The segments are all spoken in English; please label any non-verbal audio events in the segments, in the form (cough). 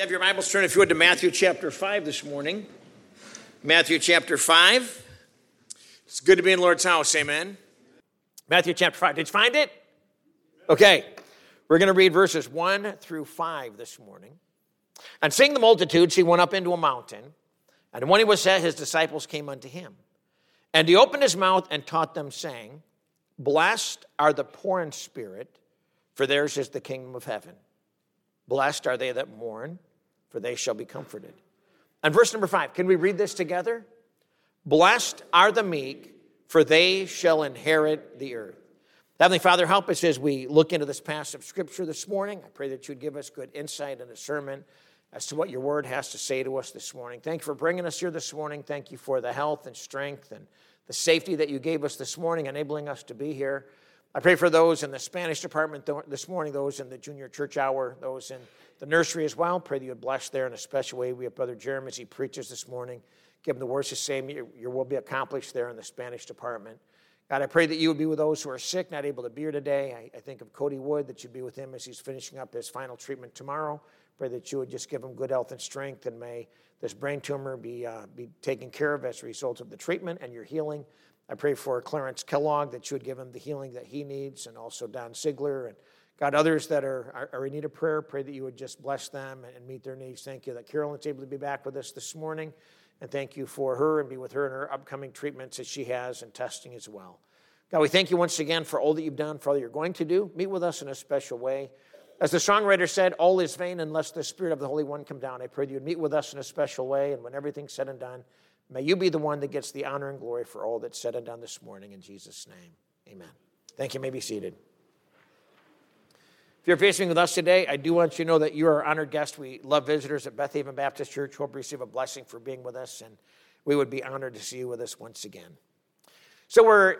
Have your Bibles turned, if you would, to Matthew chapter 5 this morning. Matthew chapter 5. It's good to be in Lord's house, amen. Matthew chapter 5. Did you find it? Okay. We're going to read verses 1 through 5 this morning. And seeing the multitudes, he went up into a mountain. And when he was set, his disciples came unto him. And he opened his mouth and taught them, saying, Blessed are the poor in spirit, for theirs is the kingdom of heaven. Blessed are they that mourn for they shall be comforted. And verse number five, can we read this together? Blessed are the meek, for they shall inherit the earth. Heavenly Father, help us as we look into this passage of Scripture this morning. I pray that you'd give us good insight and discernment as to what your word has to say to us this morning. Thank you for bringing us here this morning. Thank you for the health and strength and the safety that you gave us this morning, enabling us to be here. I pray for those in the Spanish department this morning, those in the junior church hour, those in the nursery as well. Pray that you would bless there in a special way. We have Brother Jeremy as he preaches this morning. Give him the words to say, your will be accomplished there in the Spanish department. God, I pray that you would be with those who are sick, not able to be here today. I, I think of Cody Wood, that you'd be with him as he's finishing up his final treatment tomorrow. Pray that you would just give him good health and strength, and may this brain tumor be, uh, be taken care of as a result of the treatment and your healing. I pray for Clarence Kellogg that you would give him the healing that he needs, and also Don Ziegler and God, others that are, are, in need of prayer, pray that you would just bless them and meet their needs. Thank you that Carolyn's able to be back with us this morning. And thank you for her and be with her in her upcoming treatments that she has and testing as well. God, we thank you once again for all that you've done, for all you're going to do. Meet with us in a special way. As the songwriter said, all is vain unless the Spirit of the Holy One come down. I pray that you'd meet with us in a special way. And when everything's said and done, may you be the one that gets the honor and glory for all that's said and done this morning. In Jesus' name, amen. Thank you. you may be seated. If you're visiting with us today, I do want you to know that you are an honored guest. We love visitors at Beth Haven Baptist Church. Hope you receive a blessing for being with us, and we would be honored to see you with us once again. So, we're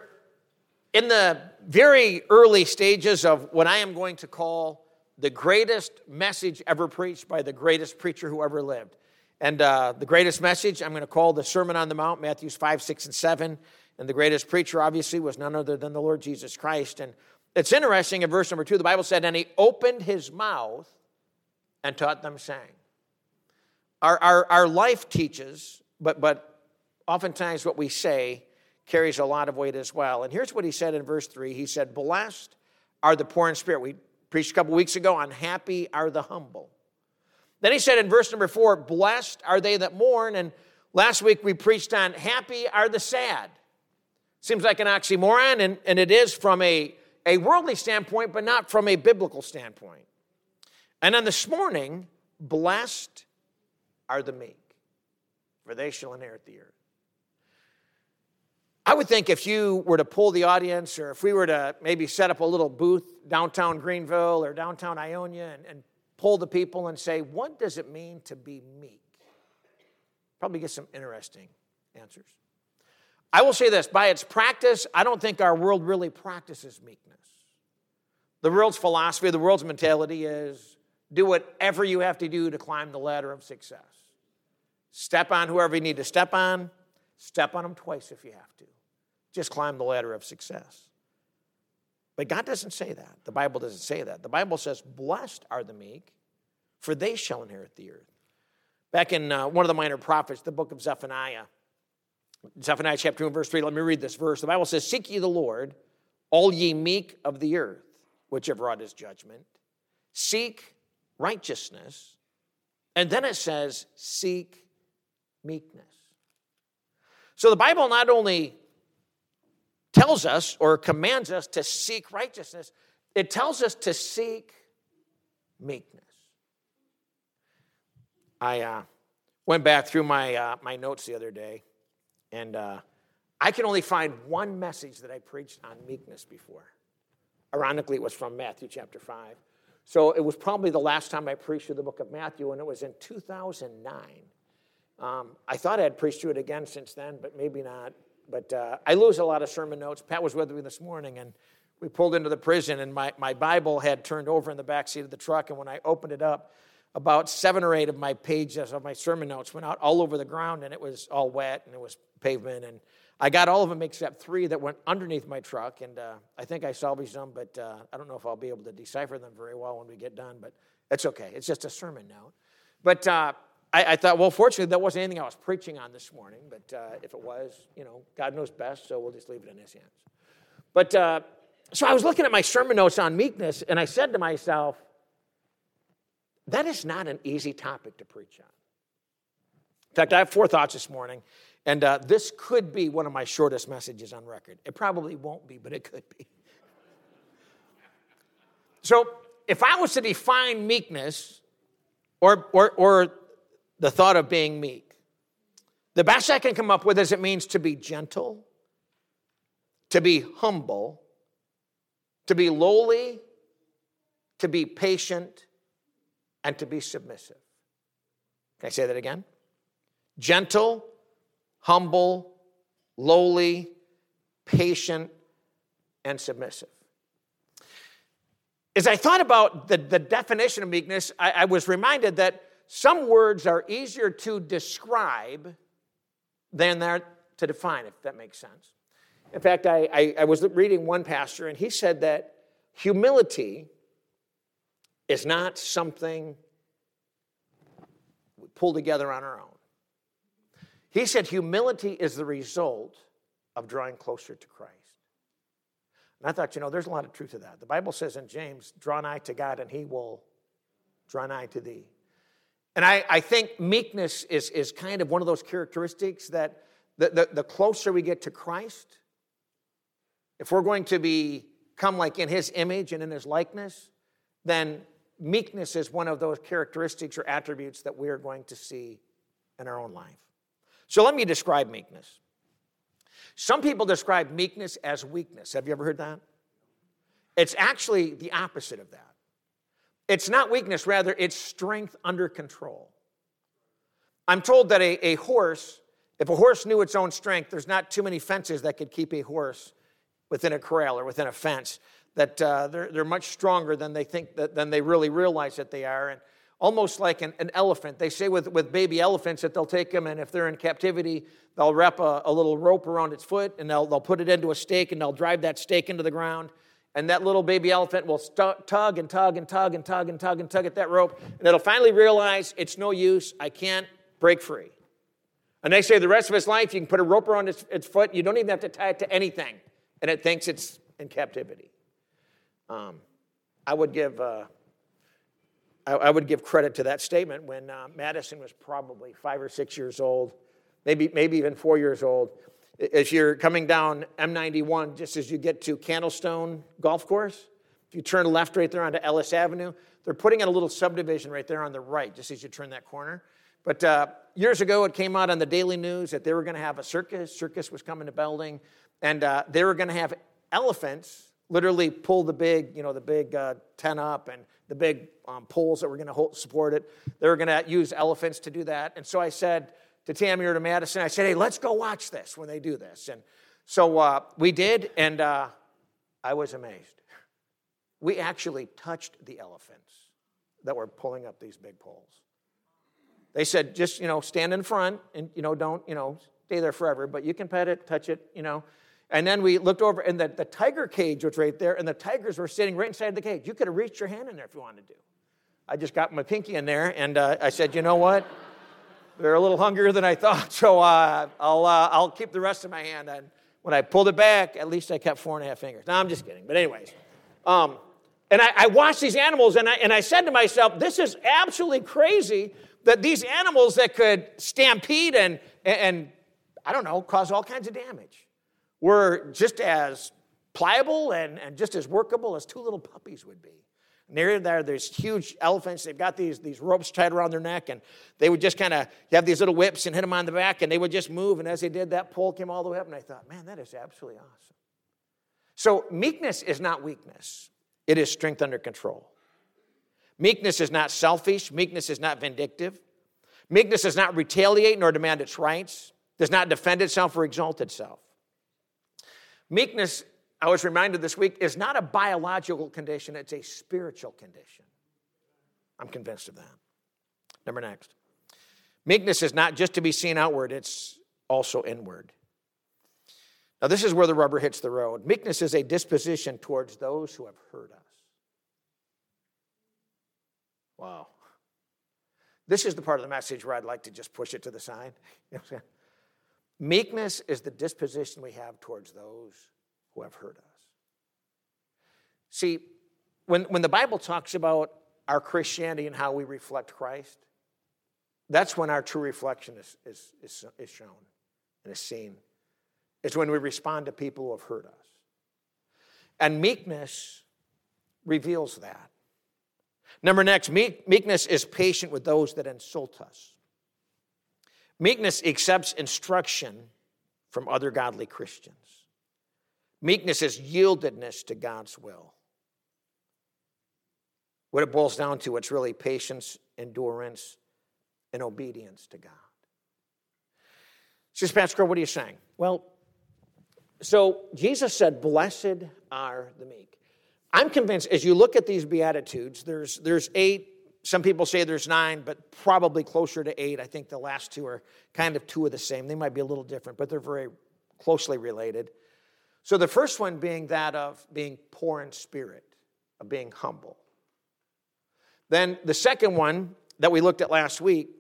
in the very early stages of what I am going to call the greatest message ever preached by the greatest preacher who ever lived. And uh, the greatest message I'm going to call the Sermon on the Mount, Matthews 5, 6, and 7. And the greatest preacher, obviously, was none other than the Lord Jesus Christ. And it's interesting in verse number two, the Bible said, and he opened his mouth and taught them saying. Our, our, our life teaches, but, but oftentimes what we say carries a lot of weight as well. And here's what he said in verse three He said, Blessed are the poor in spirit. We preached a couple weeks ago on happy are the humble. Then he said in verse number four, Blessed are they that mourn. And last week we preached on happy are the sad. Seems like an oxymoron, and, and it is from a a worldly standpoint, but not from a biblical standpoint. And then this morning, blessed are the meek, for they shall inherit the earth. I would think if you were to pull the audience, or if we were to maybe set up a little booth downtown Greenville or downtown Ionia and, and pull the people and say, What does it mean to be meek? Probably get some interesting answers. I will say this by its practice, I don't think our world really practices meekness. The world's philosophy, the world's mentality is do whatever you have to do to climb the ladder of success. Step on whoever you need to step on, step on them twice if you have to. Just climb the ladder of success. But God doesn't say that. The Bible doesn't say that. The Bible says, Blessed are the meek, for they shall inherit the earth. Back in uh, one of the minor prophets, the book of Zephaniah, Zephaniah chapter 2 verse 3, let me read this verse. The Bible says, Seek ye the Lord, all ye meek of the earth, which have wrought his judgment. Seek righteousness. And then it says, Seek meekness. So the Bible not only tells us or commands us to seek righteousness, it tells us to seek meekness. I uh, went back through my, uh, my notes the other day and uh, I can only find one message that I preached on meekness before. Ironically, it was from Matthew chapter 5. So it was probably the last time I preached through the book of Matthew, and it was in 2009. Um, I thought I had preached through it again since then, but maybe not. But uh, I lose a lot of sermon notes. Pat was with me this morning, and we pulled into the prison, and my, my Bible had turned over in the back seat of the truck. And when I opened it up, about seven or eight of my pages of my sermon notes went out all over the ground, and it was all wet, and it was pavement. And I got all of them except three that went underneath my truck, and uh, I think I salvaged them, but uh, I don't know if I'll be able to decipher them very well when we get done, but it's okay. It's just a sermon note. But uh, I, I, thought, well, fortunately, that wasn't anything I was preaching on this morning. But uh, if it was, you know, God knows best, so we'll just leave it in His hands. But uh, so I was looking at my sermon notes on meekness, and I said to myself, that is not an easy topic to preach on. In fact, I have four thoughts this morning, and uh, this could be one of my shortest messages on record. It probably won't be, but it could be. (laughs) so, if I was to define meekness or, or, or the thought of being meek, the best I can come up with is it means to be gentle, to be humble, to be lowly, to be patient, and to be submissive. Can I say that again? Gentle, humble, lowly, patient, and submissive. As I thought about the, the definition of meekness, I, I was reminded that some words are easier to describe than they're to define, if that makes sense. In fact, I, I, I was reading one pastor, and he said that humility is not something we pull together on our own. He said humility is the result of drawing closer to Christ. And I thought, you know, there's a lot of truth to that. The Bible says in James, draw nigh to God and he will draw nigh to thee. And I, I think meekness is, is kind of one of those characteristics that the, the, the closer we get to Christ, if we're going to become like in his image and in his likeness, then meekness is one of those characteristics or attributes that we are going to see in our own life. So let me describe meekness. Some people describe meekness as weakness. Have you ever heard that? It's actually the opposite of that. It's not weakness, rather, it's strength under control. I'm told that a, a horse, if a horse knew its own strength, there's not too many fences that could keep a horse within a corral or within a fence that uh, they're, they're much stronger than they think that, than they really realize that they are. And almost like an, an elephant. They say with, with baby elephants that they'll take them, and if they're in captivity, they'll wrap a, a little rope around its foot and they'll, they'll put it into a stake and they'll drive that stake into the ground. And that little baby elephant will st- tug and tug and tug and tug and tug and tug at that rope. And it'll finally realize it's no use. I can't break free. And they say the rest of its life, you can put a rope around its, its foot. You don't even have to tie it to anything. And it thinks it's in captivity. Um, I would give, uh, I, I, would give credit to that statement when uh, Madison was probably five or six years old, maybe, maybe even four years old. As you're coming down M91, just as you get to Candlestone Golf Course, if you turn left right there onto Ellis Avenue, they're putting in a little subdivision right there on the right, just as you turn that corner. But uh, years ago, it came out on the Daily News that they were going to have a circus. Circus was coming to Belding, and uh, they were going to have elephants literally pull the big, you know, the big uh, tent up and the big um, poles that were going to support it. They were going to use elephants to do that. And so I said to Tammy or to Madison, I said, hey, let's go watch this when they do this. And so uh, we did, and uh, I was amazed. We actually touched the elephants that were pulling up these big poles. They said, just, you know, stand in front and, you know, don't, you know, stay there forever, but you can pet it, touch it, you know. And then we looked over, and the, the tiger cage was right there, and the tigers were sitting right inside the cage. You could have reached your hand in there if you wanted to. I just got my pinky in there, and uh, I said, you know what? They're a little hungrier than I thought, (laughs) so uh, I'll, uh, I'll keep the rest of my hand. And when I pulled it back, at least I kept four and a half fingers. No, I'm just kidding. But, anyways, um, and I, I watched these animals, and I, and I said to myself, this is absolutely crazy that these animals that could stampede and, and I don't know, cause all kinds of damage were just as pliable and, and just as workable as two little puppies would be. Near there, there's huge elephants. They've got these, these ropes tied around their neck, and they would just kind of have these little whips and hit them on the back, and they would just move. And as they did, that pole came all the way up, and I thought, man, that is absolutely awesome. So, meekness is not weakness, it is strength under control. Meekness is not selfish, meekness is not vindictive. Meekness does not retaliate nor demand its rights, does not defend itself or exalt itself. Meekness, I was reminded this week, is not a biological condition, it's a spiritual condition. I'm convinced of that. Number next. Meekness is not just to be seen outward, it's also inward. Now, this is where the rubber hits the road. Meekness is a disposition towards those who have hurt us. Wow. This is the part of the message where I'd like to just push it to the side. (laughs) You know Meekness is the disposition we have towards those who have hurt us. See, when, when the Bible talks about our Christianity and how we reflect Christ, that's when our true reflection is, is, is, is shown and is seen. It's when we respond to people who have hurt us. And meekness reveals that. Number next, meekness is patient with those that insult us. Meekness accepts instruction from other godly Christians. Meekness is yieldedness to God's will. What it boils down to, it's really patience, endurance, and obedience to God. Says Pastor, what are you saying? Well, so Jesus said, Blessed are the meek. I'm convinced as you look at these Beatitudes, there's, there's eight. Some people say there's nine, but probably closer to eight. I think the last two are kind of two of the same. They might be a little different, but they're very closely related. So the first one being that of being poor in spirit, of being humble. Then the second one that we looked at last week,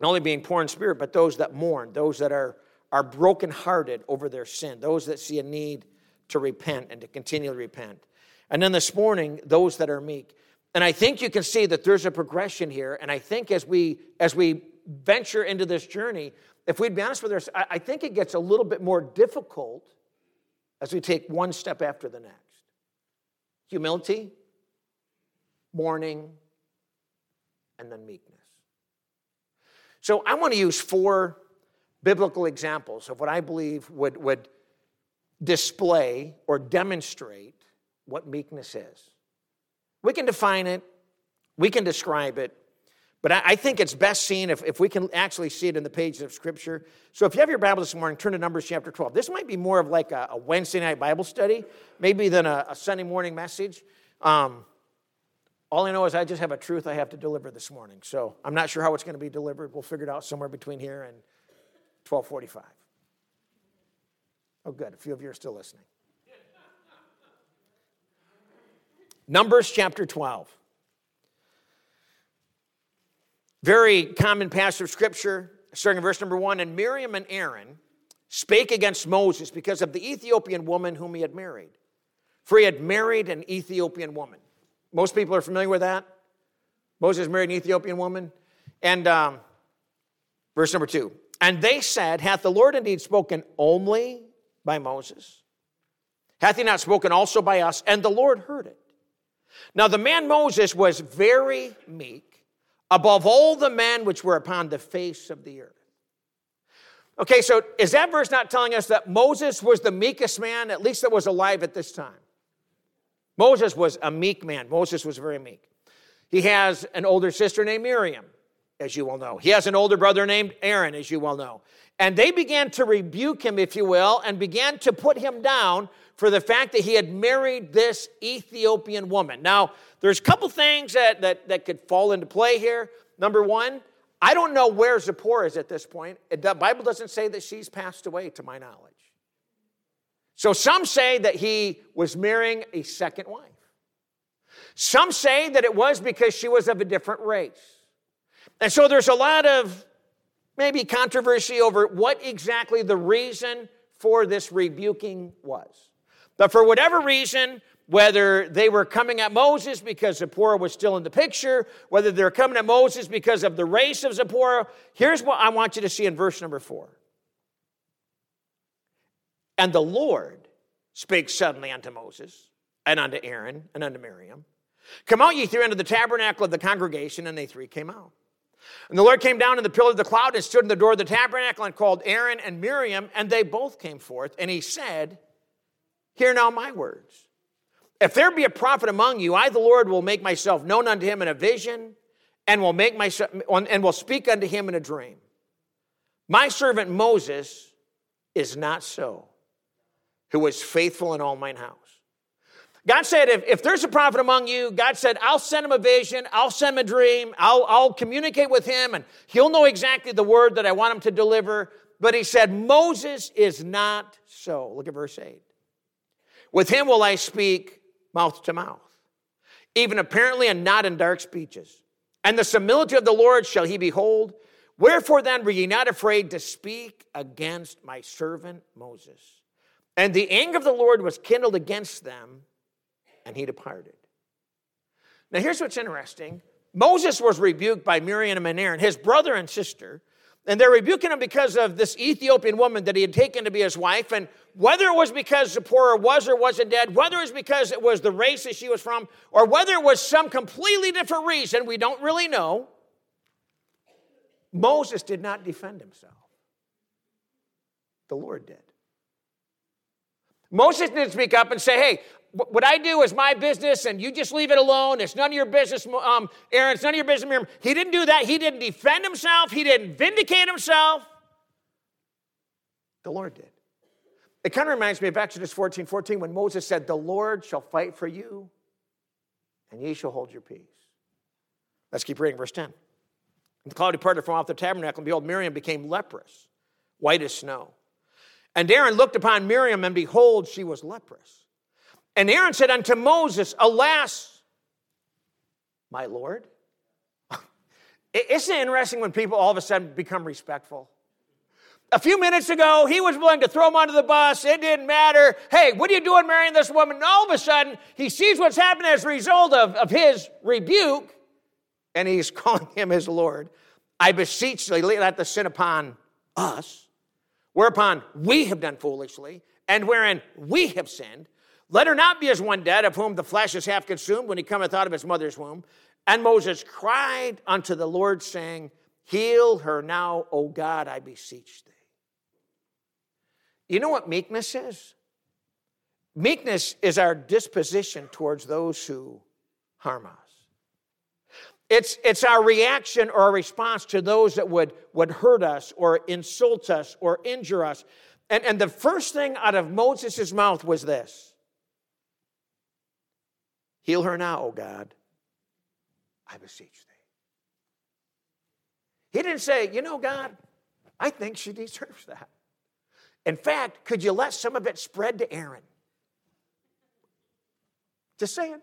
not only being poor in spirit, but those that mourn, those that are, are brokenhearted over their sin, those that see a need to repent and to continually repent. And then this morning, those that are meek. And I think you can see that there's a progression here. And I think as we as we venture into this journey, if we'd be honest with ourselves, I think it gets a little bit more difficult as we take one step after the next. Humility, mourning, and then meekness. So I want to use four biblical examples of what I believe would, would display or demonstrate what meekness is. We can define it, we can describe it, but I, think it's best seen if, if we can actually see it in the pages of Scripture. So if you have your Bible this morning, turn to Numbers chapter 12. This might be more of like a, a Wednesday night Bible study, maybe than a, a Sunday morning message. Um, all I know is I just have a truth I have to deliver this morning. So I'm not sure how it's going to be delivered. We'll figure it out somewhere between here and 1245. Oh, good. A few of you are still listening. Numbers chapter 12. Very common passage of scripture, starting in verse number one. And Miriam and Aaron spake against Moses because of the Ethiopian woman whom he had married. For he had married an Ethiopian woman. Most people are familiar with that. Moses married an Ethiopian woman. And um, verse number two. And they said, Hath the Lord indeed spoken only by Moses? Hath he not spoken also by us? And the Lord heard it. Now, the man Moses was very meek above all the men which were upon the face of the earth. Okay, so is that verse not telling us that Moses was the meekest man, at least that was alive at this time? Moses was a meek man. Moses was very meek. He has an older sister named Miriam, as you well know. He has an older brother named Aaron, as you well know. And they began to rebuke him, if you will, and began to put him down for the fact that he had married this Ethiopian woman. Now, there's a couple things that, that, that could fall into play here. Number one, I don't know where Zipporah is at this point. The Bible doesn't say that she's passed away, to my knowledge. So some say that he was marrying a second wife. Some say that it was because she was of a different race. And so there's a lot of maybe controversy over what exactly the reason for this rebuking was. But for whatever reason, whether they were coming at Moses because Zipporah was still in the picture, whether they're coming at Moses because of the race of Zipporah, here's what I want you to see in verse number four. And the Lord spake suddenly unto Moses and unto Aaron and unto Miriam Come out, ye three, unto the tabernacle of the congregation, and they three came out. And the Lord came down in the pillar of the cloud and stood in the door of the tabernacle and called Aaron and Miriam, and they both came forth. And he said, Hear now my words. If there be a prophet among you, I, the Lord, will make myself known unto him in a vision and will make myself and will speak unto him in a dream. My servant Moses is not so, who was faithful in all mine house. God said, if, if there's a prophet among you, God said, I'll send him a vision, I'll send him a dream, I'll, I'll communicate with him, and he'll know exactly the word that I want him to deliver. But he said, Moses is not so. Look at verse 8. With him will I speak mouth to mouth, even apparently and not in dark speeches. and the similitude of the Lord shall he behold. Wherefore then were ye not afraid to speak against my servant Moses? And the anger of the Lord was kindled against them, and he departed. Now here's what's interesting Moses was rebuked by Miriam and Aaron, his brother and sister, and they're rebuking him because of this Ethiopian woman that he had taken to be his wife. And whether it was because Zipporah was or wasn't dead, whether it was because it was the race that she was from, or whether it was some completely different reason, we don't really know. Moses did not defend himself, the Lord did. Moses didn't speak up and say, hey, what I do is my business and you just leave it alone. It's none of your business, um, Aaron. It's none of your business. He didn't do that. He didn't defend himself. He didn't vindicate himself. The Lord did. It kind of reminds me of Exodus 14 14 when Moses said, The Lord shall fight for you and ye shall hold your peace. Let's keep reading verse 10. And the cloud departed from off the tabernacle, and behold, Miriam became leprous, white as snow. And Aaron looked upon Miriam, and behold, she was leprous. And Aaron said unto Moses, Alas, my Lord. (laughs) Isn't it interesting when people all of a sudden become respectful? A few minutes ago, he was willing to throw him under the bus. It didn't matter. Hey, what are you doing marrying this woman? And all of a sudden, he sees what's happening as a result of, of his rebuke, and he's (laughs) calling him his Lord. I beseech thee, let the sin upon us, whereupon we have done foolishly, and wherein we have sinned. Let her not be as one dead, of whom the flesh is half consumed when he cometh out of his mother's womb. And Moses cried unto the Lord, saying, Heal her now, O God, I beseech thee. You know what meekness is? Meekness is our disposition towards those who harm us. It's, it's our reaction or response to those that would, would hurt us or insult us or injure us. And, and the first thing out of Moses' mouth was this Heal her now, O God. I beseech thee. He didn't say, you know, God, I think she deserves that. In fact, could you let some of it spread to Aaron? Just saying.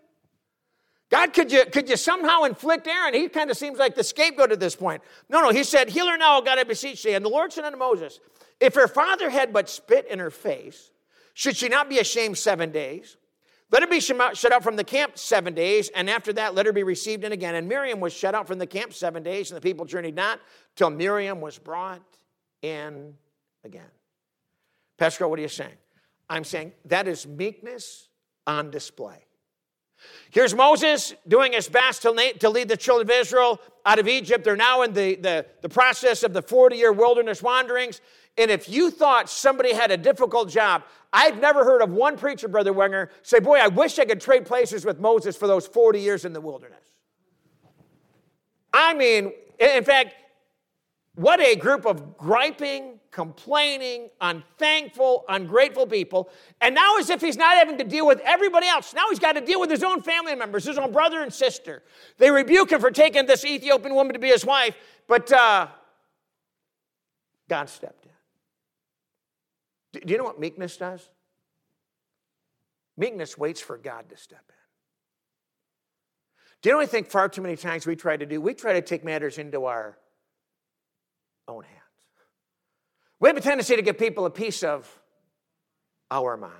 God, could you, could you somehow inflict Aaron? He kind of seems like the scapegoat at this point. No, no, he said, Heal her now, O God, I beseech thee. And the Lord said unto Moses, If her father had but spit in her face, should she not be ashamed seven days? Let her be shut out from the camp seven days, and after that, let her be received in again. And Miriam was shut out from the camp seven days, and the people journeyed not till Miriam was brought in again. Pastor, what are you saying? I'm saying that is meekness on display. Here's Moses doing his best to lead the children of Israel out of Egypt. They're now in the, the, the process of the 40 year wilderness wanderings. And if you thought somebody had a difficult job, I've never heard of one preacher, Brother Wenger, say, Boy, I wish I could trade places with Moses for those 40 years in the wilderness. I mean, in fact, what a group of griping, complaining, unthankful, ungrateful people. And now, as if he's not having to deal with everybody else, now he's got to deal with his own family members, his own brother and sister. They rebuke him for taking this Ethiopian woman to be his wife, but uh, God stepped in. Do you know what meekness does? Meekness waits for God to step in. Do you know I think far too many times we try to do? We try to take matters into our own hands. We have a tendency to give people a piece of our mind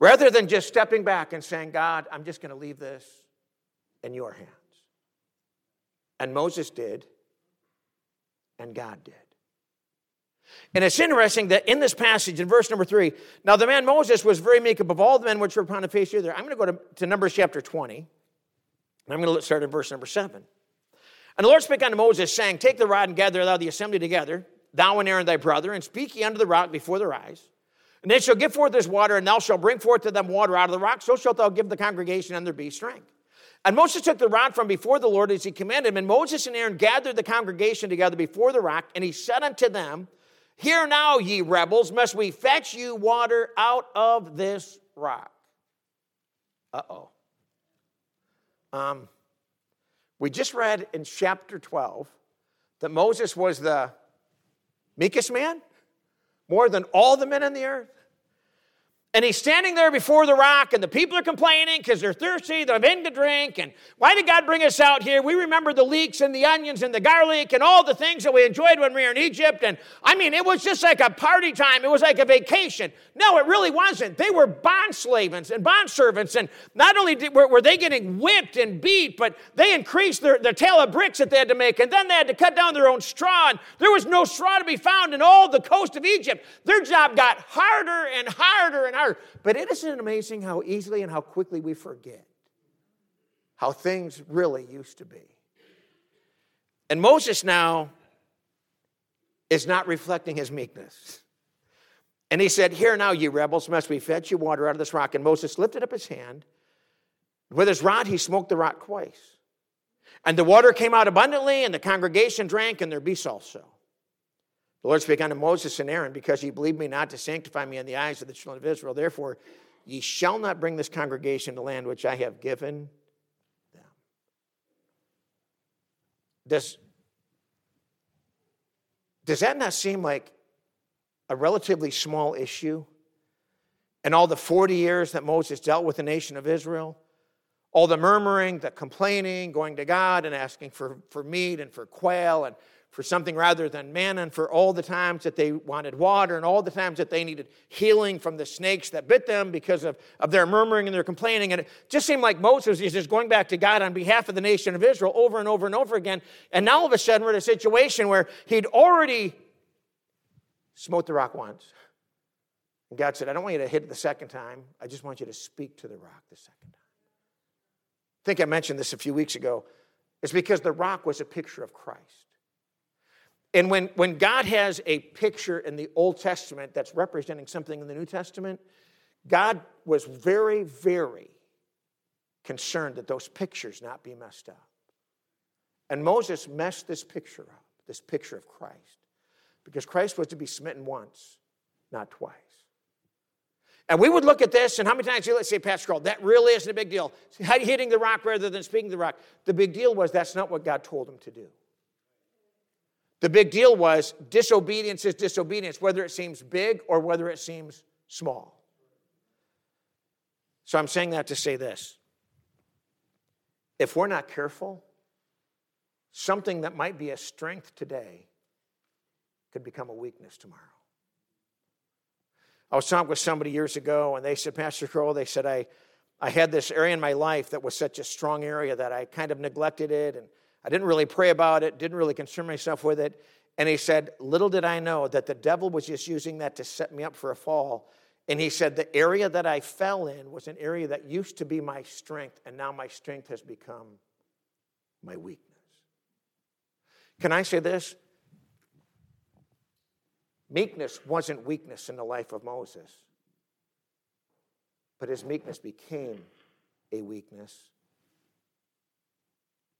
rather than just stepping back and saying, God, I'm just going to leave this in your hands. And Moses did, and God did. And it's interesting that in this passage, in verse number three, now the man Moses was very meek above all the men which were upon the face of the earth. I'm going to go to, to Numbers chapter 20. And I'm going to start in verse number seven. And the Lord spake unto Moses, saying, Take the rod and gather thou the assembly together, thou and Aaron thy brother, and speak ye unto the rock before their eyes. And they shall give forth this water, and thou shalt bring forth to them water out of the rock, so shalt thou give the congregation and their beast strength. And Moses took the rod from before the Lord as he commanded him, and Moses and Aaron gathered the congregation together before the rock, and he said unto them, Hear now, ye rebels, must we fetch you water out of this rock? Uh oh. Um, we just read in chapter 12 that Moses was the meekest man, more than all the men on the earth. And he's standing there before the rock, and the people are complaining because they're thirsty, they're having to drink. And why did God bring us out here? We remember the leeks and the onions and the garlic and all the things that we enjoyed when we were in Egypt. And I mean, it was just like a party time, it was like a vacation. No, it really wasn't. They were bond slaves and bond servants. And not only did, were, were, they getting whipped and beat, but they increased their, their tale of bricks that they had to make. And then they had to cut down their own straw. And there was no straw to be found in all the coast of Egypt. Their job got harder and harder and harder But it isn't amazing how easily and how quickly we forget how things really used to be. And Moses now is not reflecting his meekness. And he said, Hear now, ye rebels, must we fetch you water out of this rock? And Moses lifted up his hand. With his rod, he smote the rock twice. And the water came out abundantly, and the congregation drank, and their beasts also. The Lord spake unto Moses and Aaron, because ye believed me not to sanctify me in the eyes of the children of Israel. Therefore, ye shall not bring this congregation to land which I have given them. Does, does that not seem like a relatively small issue? And all the 40 years that Moses dealt with the nation of Israel, all the murmuring, the complaining, going to God and asking for, for meat and for quail and for something rather than manna, and for all the times that they wanted water, and all the times that they needed healing from the snakes that bit them because of, of their murmuring and their complaining. And it just seemed like Moses is just going back to God on behalf of the nation of Israel over and over and over again. And now all of a sudden we're in a situation where he'd already smote the rock once. And God said, I don't want you to hit it the second time. I just want you to speak to the rock the second time. I think I mentioned this a few weeks ago. It's because the rock was a picture of Christ. And when, when God has a picture in the Old Testament that's representing something in the New Testament, God was very, very concerned that those pictures not be messed up. And Moses messed this picture up, this picture of Christ, because Christ was to be smitten once, not twice. And we would look at this, and how many times you say, Pastor Crowell, that really isn't a big deal. Hitting the rock rather than speaking the rock. The big deal was that's not what God told him to do. The big deal was disobedience is disobedience, whether it seems big or whether it seems small. So I'm saying that to say this. If we're not careful, something that might be a strength today could become a weakness tomorrow. I was talking with somebody years ago, and they said, Pastor Crowell, they said, I, I had this area in my life that was such a strong area that I kind of neglected it and I didn't really pray about it, didn't really concern myself with it. And he said, Little did I know that the devil was just using that to set me up for a fall. And he said, The area that I fell in was an area that used to be my strength, and now my strength has become my weakness. Can I say this? Meekness wasn't weakness in the life of Moses, but his meekness became a weakness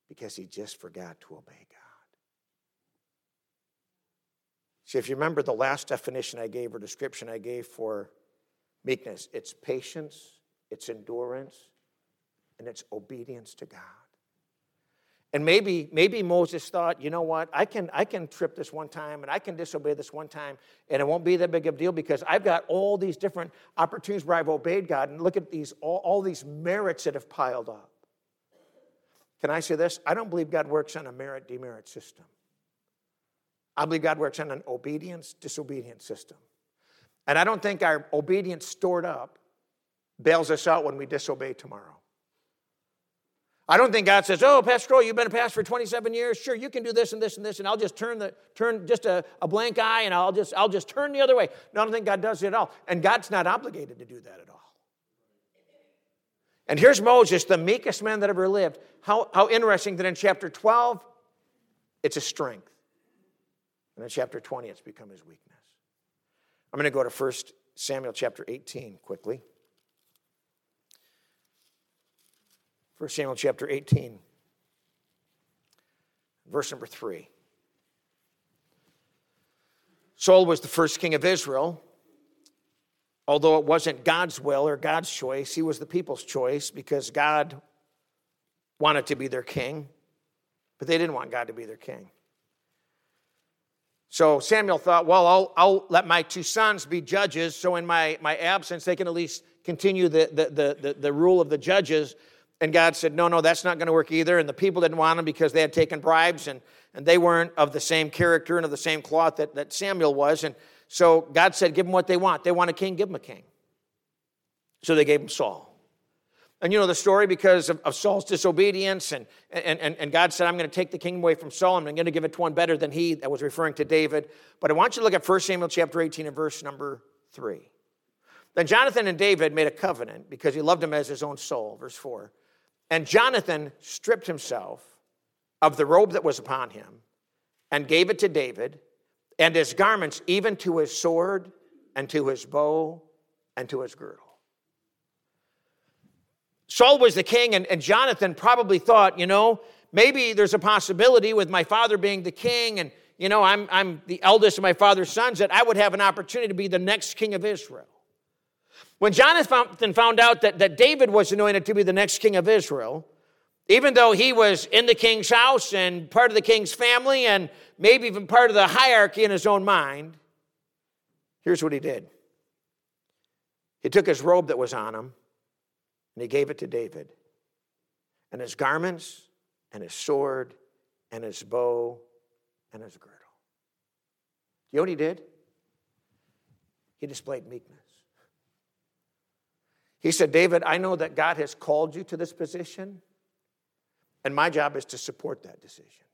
because he just forgot to obey God. See, if you remember the last definition I gave or description I gave for meekness, it's patience, it's endurance, and it's obedience to God. And maybe, maybe Moses thought, you know what, I can, I can trip this one time and I can disobey this one time, and it won't be that big of a deal because I've got all these different opportunities where I've obeyed God. And look at these all, all these merits that have piled up. Can I say this? I don't believe God works on a merit demerit system. I believe God works on an obedience disobedience system. And I don't think our obedience stored up bails us out when we disobey tomorrow. I don't think God says, "Oh, Pastor Crowell, you've been a pastor for 27 years. Sure, you can do this and this and this, and I'll just turn the turn just a, a blank eye, and I'll just I'll just turn the other way." No, I don't think God does it at all, and God's not obligated to do that at all. And here's Moses, the meekest man that ever lived. How, how interesting that in chapter 12, it's a strength. And in chapter 20, it's become his weakness. I'm going to go to 1 Samuel chapter 18 quickly. 1 Samuel chapter 18, verse number 3. Saul was the first king of Israel although it wasn't God's will or God's choice, he was the people's choice because God wanted to be their king, but they didn't want God to be their king. So Samuel thought, well, I'll, I'll let my two sons be judges, so in my, my absence, they can at least continue the, the, the, the, the rule of the judges. And God said, no, no, that's not going to work either. And the people didn't want them because they had taken bribes and, and they weren't of the same character and of the same cloth that, that Samuel was. And so God said, give them what they want. They want a king, give them a king. So they gave him Saul. And you know the story because of, of Saul's disobedience, and, and, and, and God said, I'm going to take the kingdom away from Saul, and I'm going to give it to one better than he, that was referring to David. But I want you to look at 1 Samuel chapter 18 and verse number 3. Then Jonathan and David made a covenant because he loved him as his own soul, verse 4. And Jonathan stripped himself of the robe that was upon him and gave it to David, and his garments, even to his sword, and to his bow, and to his girdle. Saul was the king, and, and Jonathan probably thought, you know, maybe there's a possibility with my father being the king, and, you know, I'm, I'm the eldest of my father's sons, that I would have an opportunity to be the next king of Israel. When Jonathan found out that, that David was anointed to be the next king of Israel, even though he was in the king's house and part of the king's family and maybe even part of the hierarchy in his own mind, here's what he did. He took his robe that was on him and he gave it to David. And his garments, and his sword, and his bow, and his girdle. You know what he did? He displayed meekness. He said, David, I know that God has called you to this position, and my job is to support that decision.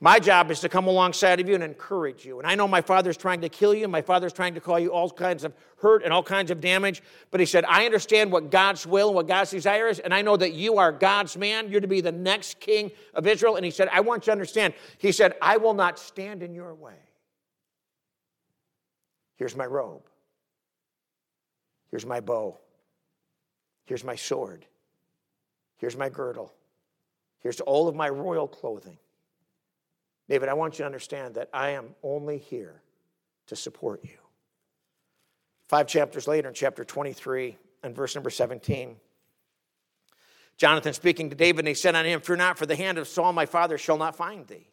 My job is to come alongside of you and encourage you. And I know my father's trying to kill you, my father's trying to call you all kinds of hurt and all kinds of damage. But he said, I understand what God's will and what God's desire is, and I know that you are God's man. You're to be the next king of Israel. And he said, I want you to understand. He said, I will not stand in your way. Here's my robe. Here's my bow. Here's my sword. Here's my girdle. Here's all of my royal clothing. David, I want you to understand that I am only here to support you. Five chapters later, in chapter 23 and verse number 17, Jonathan speaking to David, and he said unto him, Fear not, for the hand of Saul my father shall not find thee.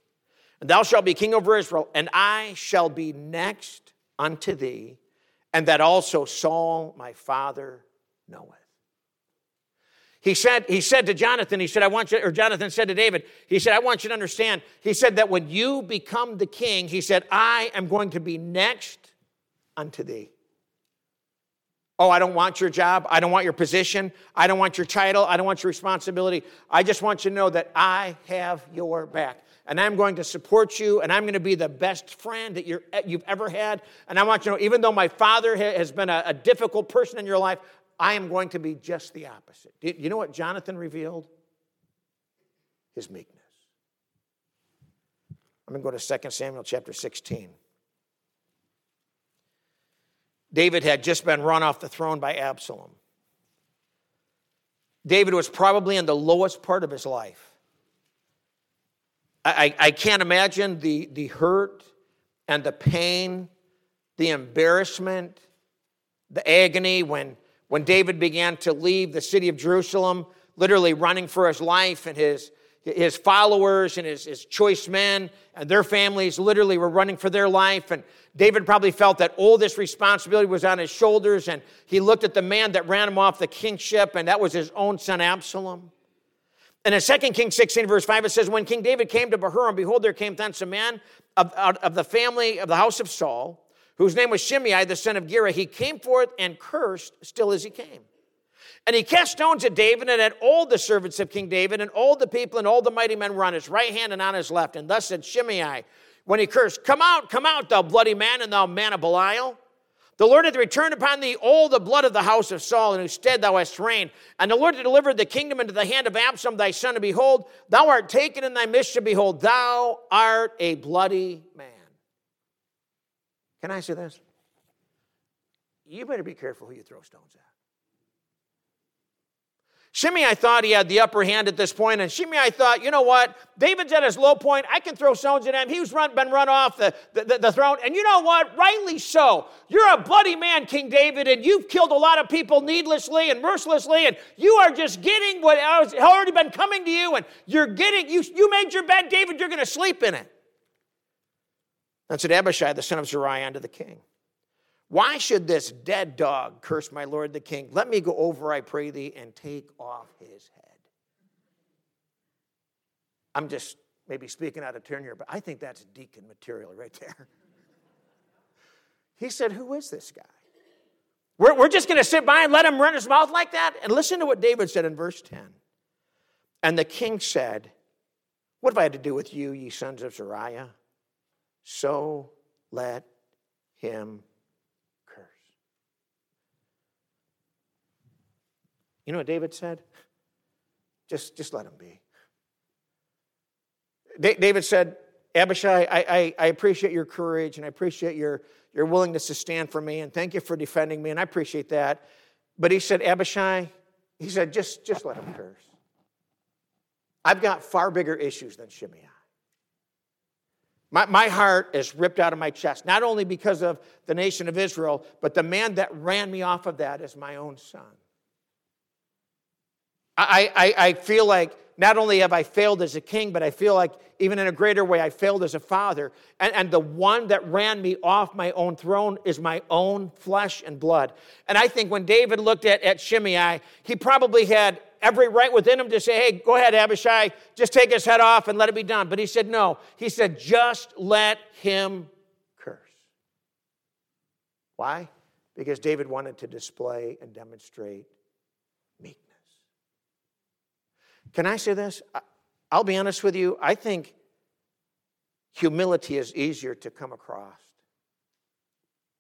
And thou shalt be king over Israel, and I shall be next unto thee, and that also Saul my father knoweth. He said, he said to Jonathan, he said, I want you, or Jonathan said to David, he said, I want you to understand. He said that when you become the king, he said, I am going to be next unto thee. Oh, I don't want your job. I don't want your position. I don't want your title. I don't want your responsibility. I just want you to know that I have your back. And I'm going to support you, and I'm going to be the best friend that you have ever had. And I want you to know, even though my father has been a, a difficult person in your life, I am going to be just the opposite. You know what Jonathan revealed? His meekness. I'm going to go to 2 Samuel chapter 16. David had just been run off the throne by Absalom. David was probably in the lowest part of his life. I, I, can't imagine the, the hurt and the pain, the embarrassment, the agony when when David began to leave the city of Jerusalem, literally running for his life, and his, his followers and his, his choice men and their families literally were running for their life. And David probably felt that all this responsibility was on his shoulders. And he looked at the man that ran him off the kingship, and that was his own son Absalom. And in 2 Kings 16, verse 5, it says, When King David came to Bahurim, behold, there came thence a man of, of the family of the house of Saul whose name was Shimei, the son of Gera, he came forth and cursed still as he came. And he cast stones at David and at all the servants of King David, and all the people and all the mighty men were on his right hand and on his left. And thus said Shimei, when he cursed, Come out, come out, thou bloody man, and thou man of Belial. The Lord hath returned upon thee all the blood of the house of Saul, in whose stead thou hast reigned. And the Lord hath delivered the kingdom into the hand of Absalom thy son, and behold, thou art taken in thy mischief. Behold, thou art a bloody man. Can I say this? You better be careful who you throw stones at. Shimei thought he had the upper hand at this point, and Shimei thought, you know what? David's at his low point. I can throw stones at him. He's run, been run off the, the, the, throne. And you know what? Rightly so. You're a bloody man, King David, and you've killed a lot of people needlessly and mercilessly, and you are just getting what has already been coming to you, and you're getting, you, you made your bed, David, you're going to sleep in it. Then said Abishai, the son of Zeruiah, unto the king, Why should this dead dog curse my lord the king? Let me go over, I pray thee, and take off his head. I'm just maybe speaking out of turn here, but I think that's deacon material right there. He said, Who is this guy? We're, we're just going to sit by and let him run his mouth like that? And listen to what David said in verse 10. And the king said, What have I to do with you, ye sons of Zeruiah? So let him curse. You know what David said? Just, just let him be. David said, Abishai, I, I, I, appreciate your courage and I appreciate your, your willingness to stand for me and thank you for defending me and I appreciate that. But he said, Abishai, he said, just, just let him curse. I've got far bigger issues than Shimei. My, my heart is ripped out of my chest, not only because of the nation of Israel, but the man that ran me off of that is my own son. I, I, I feel like not only have I failed as a king, but I feel like even in a greater way, I failed as a father. And, and the one that ran me off my own throne is my own flesh and blood. And I think when David looked at, at Shimei, he probably had every right within him to say, hey, go ahead, Abishai, just take his head off and let it be done. But he said, no. He said, just let him curse. Why? Because David wanted to display and demonstrate meekness. Can I say this? I'll be honest with you. I think humility is easier to come across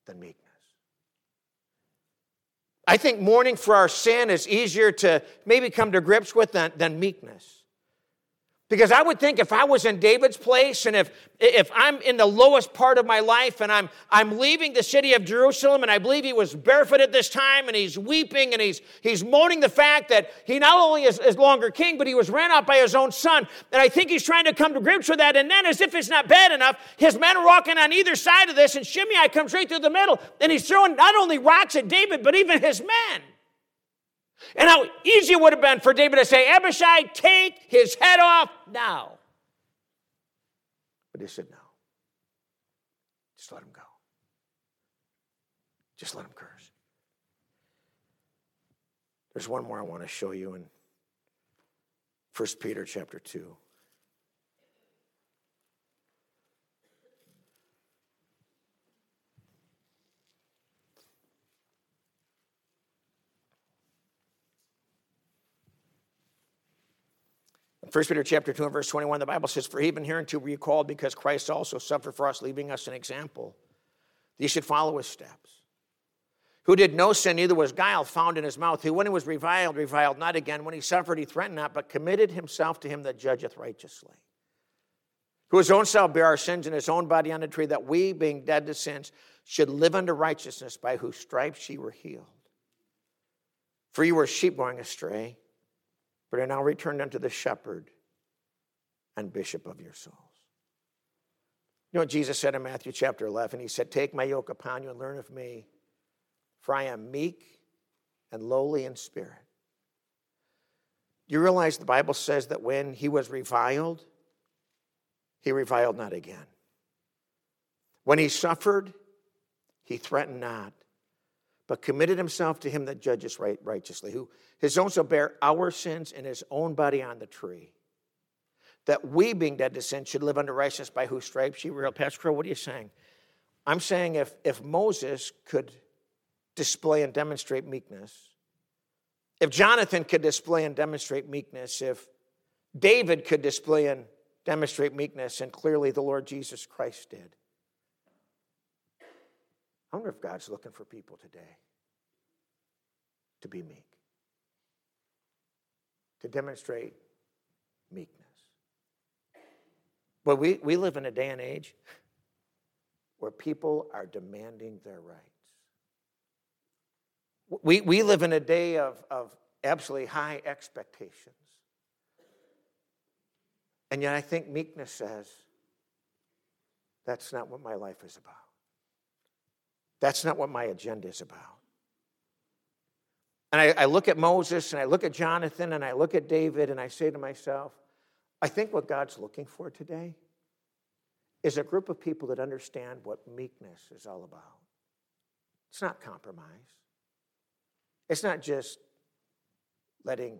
than meekness. I think mourning for our sin is easier to maybe come to grips with than, than meekness. Because I would think if I was in David's place and if, if I'm in the lowest part of my life and I'm, I'm leaving the city of Jerusalem and I believe he was barefoot at this time and he's weeping and he's, he's moaning the fact that he not only is, is longer king, but he was ran out by his own son. And I think he's trying to come to grips with that. And then, as if it's not bad enough, his men are walking on either side of this and Shimei comes right through the middle and he's throwing not only rocks at David, but even his men. And how easy it would have been for David to say, Abishai, take his head off now. But he said, no. Just let him go. Just let him curse. There's one more I want to show you in 1 Peter chapter 2. 1 Peter chapter 2 and verse 21, the Bible says, For even hereunto were you called, because Christ also suffered for us, leaving us an example. You should follow his steps. Who did no sin, neither was guile found in his mouth. Who, when he was reviled, reviled not again. When he suffered, he threatened not, but committed himself to him that judgeth righteously. Who his own self bare our sins in his own body on the tree, that we, being dead to sins, should live unto righteousness, by whose stripes ye were healed. For you were sheep going astray but are now returned unto the shepherd and bishop of your souls. You know what Jesus said in Matthew chapter 11? He said, Take my yoke upon you and learn of me, for I am meek and lowly in spirit. Do you realize the Bible says that when he was reviled, he reviled not again. When he suffered, he threatened not, but committed himself to him that judges right, righteously, who his own bear our sins in his own body on the tree, that we, being dead to sin, should live under righteousness by whose stripes you were healed. Pastor Crowell, what are you saying? I'm saying if, if Moses could display and demonstrate meekness, if Jonathan could display and demonstrate meekness, if David could display and demonstrate meekness, and clearly the Lord Jesus Christ did, I wonder if God's looking for people today to be meek, to demonstrate meekness. But we, we live in a day and age where people are demanding their rights. We, we live in a day of, of absolutely high expectations. And yet I think meekness says, that's not what my life is about. That's not what my agenda is about. And I, I, look at Moses and I look at Jonathan and I look at David and I say to myself, I think what God's looking for today is a group of people that understand what meekness is all about. It's not compromise. It's not just letting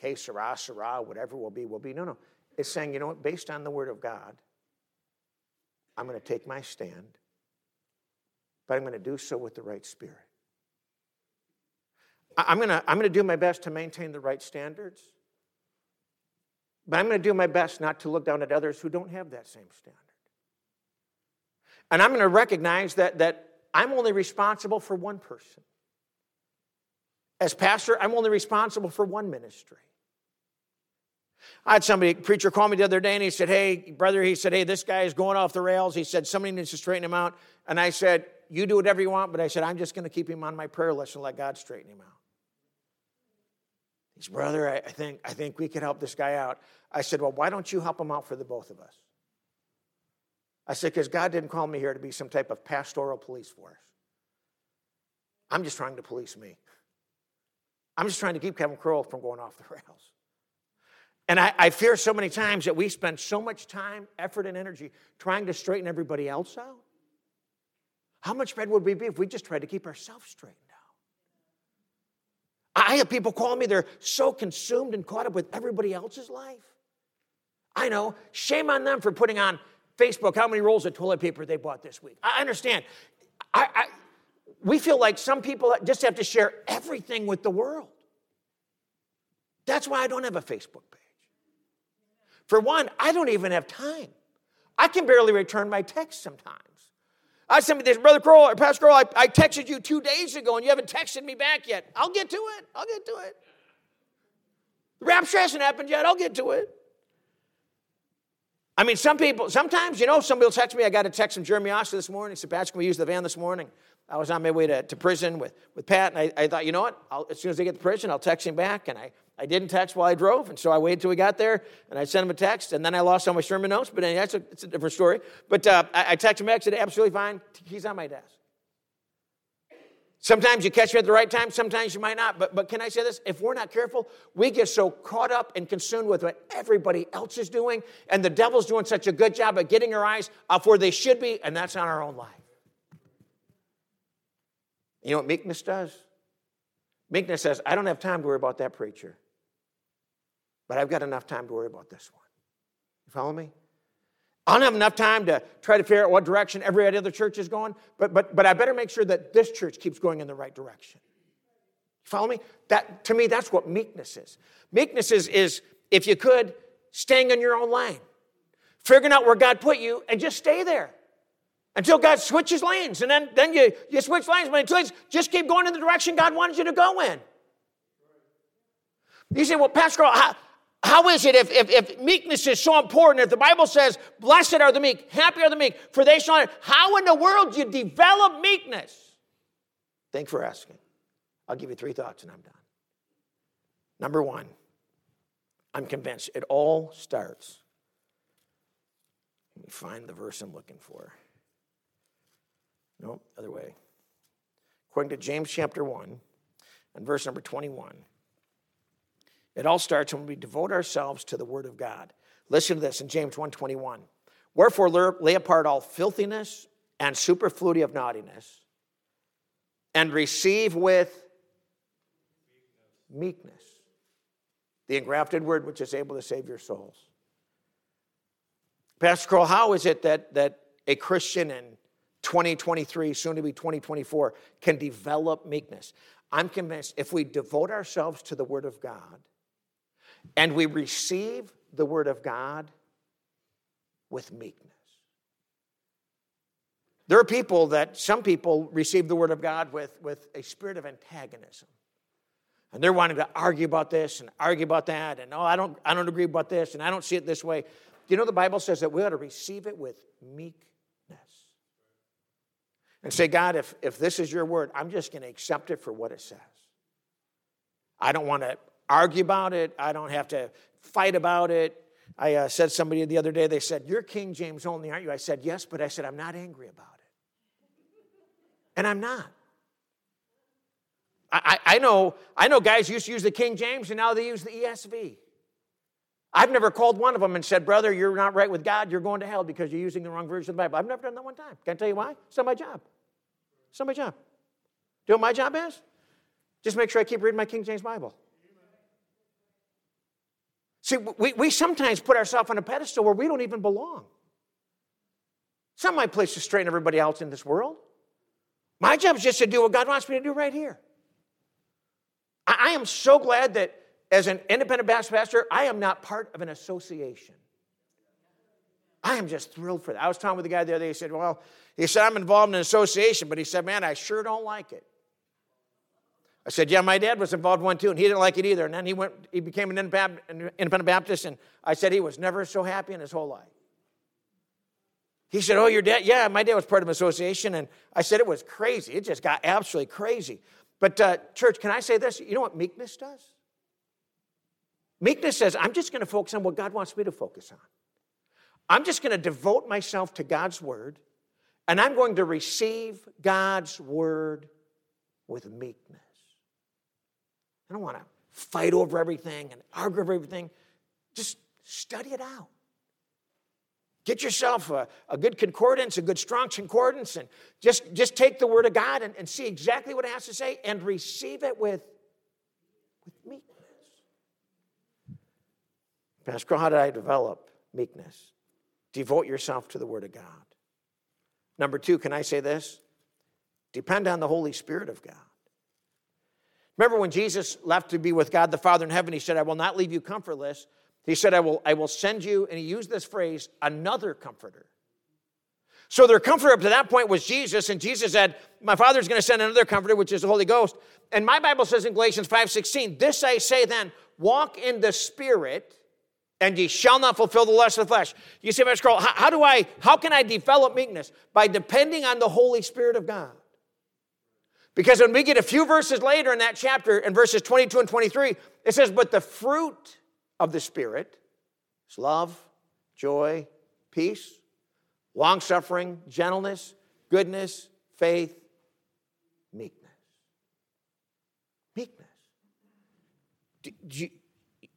que sera, sera, whatever will be, will be. No, no. It's saying, you know what, based on the Word of God, I'm going to take my stand, but I'm going to do so with the right spirit. I'm going to, I'm going to do my best to maintain the right standards, but I'm going to do my best not to look down at others who don't have that same standard. And I'm going to recognize that, that I'm only responsible for one person. As pastor, I'm only responsible for one ministry. I had somebody, preacher, call me the other day and he said, Hey, brother, he said, Hey, this guy is going off the rails. He said, Somebody needs to straighten him out. And I said, You do whatever you want, but I said, I'm just going to keep him on my prayer list and let God straighten him out. He said, Brother, I, think, I think we could help this guy out. I said, Well, why don't you help him out for the both of us? I said, Because God didn't call me here to be some type of pastoral police force. I'm just trying to police me. I'm just trying to keep Kevin Crowell from going off the rails. And I, I, fear so many times that we spend so much time, effort, and energy trying to straighten everybody else out. How much better would we be if we just tried to keep ourselves straightened out? I have people call me, they're so consumed and caught up with everybody else's life. I know, shame on them for putting on Facebook how many rolls of toilet paper they bought this week. I understand. I, I, we feel like some people just have to share everything with the world. That's why I don't have a Facebook page. For one, I don't even have time. I can barely return my text sometimes. I sent me this, Brother Crowell or Pastor Crowell, I, I texted you two days ago and you haven't texted me back yet. I'll get to it. I'll get to it. The rapture hasn't happened yet. I'll get to it. I mean, some people, sometimes, you know, somebody will text me. I got a text from Jeremy Oscar this morning. He said, can we use the van this morning? I was on my way to, to prison with, with Pat, and I, I thought, you know what? I'll, as soon as I get to prison, I'll text him back. And I, I didn't text while I drove, and so I waited till we got there, and I sent him a text, and then I lost all my sermon notes, but anyway, that's a, a different story. But uh, I, I texted him back, said, absolutely fine. He's on my desk. Sometimes you catch me at the right time, sometimes you might not. But, but can I say this? If we're not careful, we get so caught up and consumed with what everybody else is doing, and the devil's doing such a good job of getting our eyes off where they should be, and that's on our own life. You know what meekness does? Meekness says, I don't have time to worry about that preacher, but I've got enough time to worry about this one. You follow me? I don't have enough time to try to figure out what direction every other church is going, but, but, but I better make sure that this church keeps going in the right direction. You follow me? That, to me, that's what meekness is. Meekness is, is, if you could, staying in your own lane, figuring out where God put you, and just stay there until God switches lanes. And then, then you, you switch lanes, but until just keep going in the direction God wanted you to go in. You say, well, Pastor, how, how is it if, if, if, meekness is so important? If the Bible says, blessed are the meek, happy are the meek, for they shall, how in the world do you develop meekness? Thanks for asking. I'll give you three thoughts and I'm done. Number one, I'm convinced it all starts. Let me find the verse I'm looking for. No, other way. According to James chapter 1 and verse number 21. It all starts when we devote ourselves to the Word of God. Listen to this in James 1:21. Wherefore lay apart all filthiness and superfluity of naughtiness, and receive with meekness the engrafted word which is able to save your souls. Pastor Crowell, how is it that, that a Christian in 2023, soon to be 2024, can develop meekness? I'm convinced if we devote ourselves to the Word of God, and we receive the Word of God with meekness. There are people that, some people receive the Word of God with, with a spirit of antagonism. And they're wanting to argue about this and argue about that, and oh, I don't, I don't agree about this, and I don't see it this way. You know the Bible says that we ought to receive it with meekness? And say, God, if, if this is your word, I'm just going to accept it for what it says. I don't want to argue about it. I don't have to fight about it. I uh, said somebody the other day, they said, You're King James only, aren't you? I said, Yes, but I said, I'm not angry about it. And I'm not. I, I, know, I know guys used to use the King James and now they use the ESV. I've never called one of them and said, Brother, you're not right with God. You're going to hell because you're using the wrong version of the Bible. I've never done that one time. Can I tell you why? It's not my job. It's not my job. Do you know what my job is? Just make sure I keep reading my King James Bible. See, we, we sometimes put ourselves on a pedestal where we don't even belong. It's not my place to straighten everybody else in this world. My job is just to do what God wants me to do right here. I, I am so glad that as an independent pastor, I am not part of an association. I am just thrilled for that. I was talking with the guy the other day. He said, Well, he said, I'm involved in an association, but he said, Man, I sure don't like it. I said, Yeah, my dad was involved in one too, and he didn't like it either. And then he went, he became an independent Baptist, and I said he was never so happy in his whole life. He said, Oh, your dad? Yeah, my dad was part of an association. And I said, It was crazy. It just got absolutely crazy. But, uh, church, can I say this? You know what meekness does? Meekness says, I'm just going to focus on what God wants me to focus on. I'm just going to devote myself to God's word, and I'm going to receive God's word with meekness. I don't want to fight over everything and argue over everything. Just study it out. Get yourself a, a, good concordance, a good strong concordance, and just, just take the word of God and, and see exactly what it has to say and receive it with, with meekness. Pastor, how did I develop meekness? Devote yourself to the Word of God. Number two, can I say this? Depend on the Holy Spirit of God. Remember when Jesus left to be with God the Father in heaven, he said, I will not leave you comfortless. He said, I will, I will send you, and he used this phrase, another comforter. So their comforter up to that point was Jesus, and Jesus said, My Father's going to send another comforter, which is the Holy Ghost. And my Bible says in Galatians 5:16, this I say then, walk in the Spirit, and ye shall not fulfill the lust of the flesh. You see, Mr. Carl, how, how do I, how can I develop meekness? By depending on the Holy Spirit of God. Because when we get a few verses later in that chapter, in verses 22 and 23, it says, But the fruit of the Spirit is love, joy, peace, long suffering, gentleness, goodness, faith, meekness. Meekness. You,